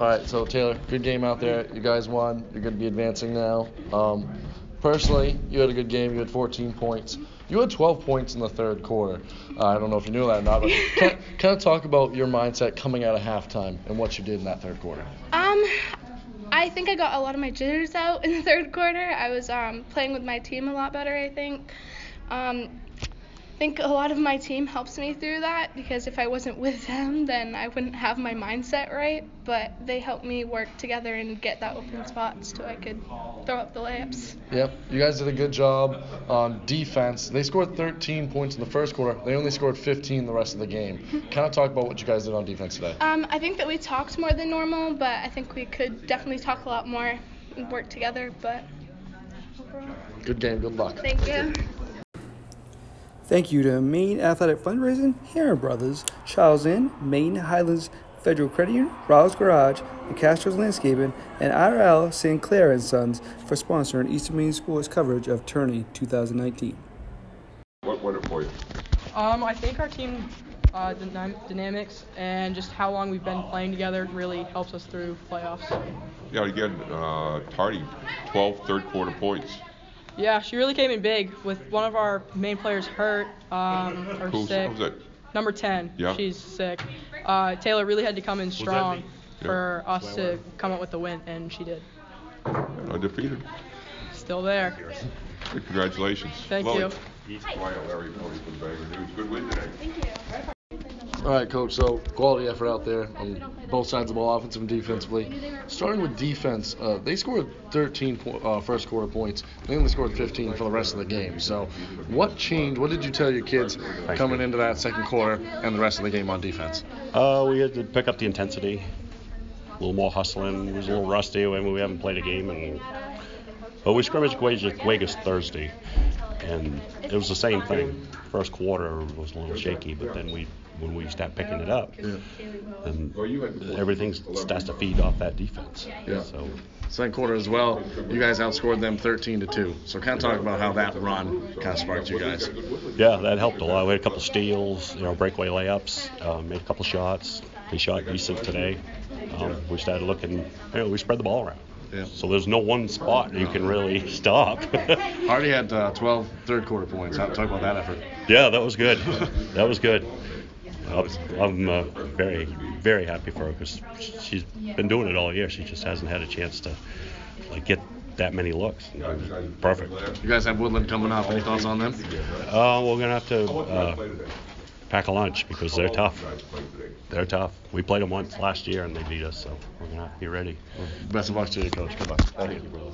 All right, so Taylor, good game out there. You guys won. You're going to be advancing now. Um, personally, you had a good game. You had 14 points. You had 12 points in the third quarter. Uh, I don't know if you knew that or not, but kind, kind of talk about your mindset coming out of halftime and what you did in that third quarter. Um, I think I got a lot of my jitters out in the third quarter. I was um, playing with my team a lot better, I think. Um, think a lot of my team helps me through that because if I wasn't with them, then I wouldn't have my mindset right. But they helped me work together and get that open spot so I could throw up the layups. Yep, you guys did a good job on defense. They scored 13 points in the first quarter. They only scored 15 the rest of the game. kind of talk about what you guys did on defense today. Um, I think that we talked more than normal, but I think we could definitely talk a lot more and work together. But overall, Good game. Good luck. thank you. Thank you to Maine Athletic Fundraising, Heron Brothers, Charles Inn, Maine Highlands Federal Credit Union, Rawls Garage, and Castro's Landscaping, and IRL St. Clair and Sons for sponsoring Eastern Maine Sports coverage of Tourney 2019. What won it for you? Um, I think our team uh, dynam- dynamics and just how long we've been playing together really helps us through playoffs. Yeah, again, uh, Tardy, 12 third quarter points. Yeah, she really came in big with one of our main players hurt um, or Who's, sick. who's that? Number 10. Yeah. She's sick. Uh, Taylor really had to come in strong Yeah. for us to come up with the win, and she did. Undefeated. Still there. Congratulations. Thank Lily. you. Heath Dwyer, Larry Murray from Bangor News. Good win today. All right, coach. So quality effort out there on both sides of the ball, offensive and defensively. Starting with defense, uh, they scored 13 po- uh, first quarter points. They only scored 15 for the rest of the game. So, what changed? What did you tell your kids coming into that second quarter and the rest of the game on defense? Uh, we had to pick up the intensity, a little more hustling. It was a little rusty when we haven't played a game, and but we scrimmaged Vegas Thursday, and it was the same thing. First quarter was a little shaky, but then we when we start picking it up, and everything starts to feed off that defense. Yeah. So Second quarter as well, you guys outscored them 13 to two. So, kind of talk about how that run kind of sparked you guys. yeah, that helped a lot. We had a couple steals, you know, breakaway layups, um, made a couple shots. They shot decent today. Um, we started looking, you know, we spread the ball around. Yeah. So there's no one spot you can really stop. Hardy had uh, 12 third quarter points. Talk about that effort. yeah, that was good. That was good. I'm, I'm uh, very, very happy for her because she's been doing it all year. She just hasn't had a chance to like get that many looks. Perfect. You guys have Woodland coming up. Any thoughts on them? Uh, we're gonna have to uh, pack a lunch because they're tough. They're tough. We played them once last year and they beat us, so we're gonna have to be ready. Best of luck to you, coach. Good luck. Thank you.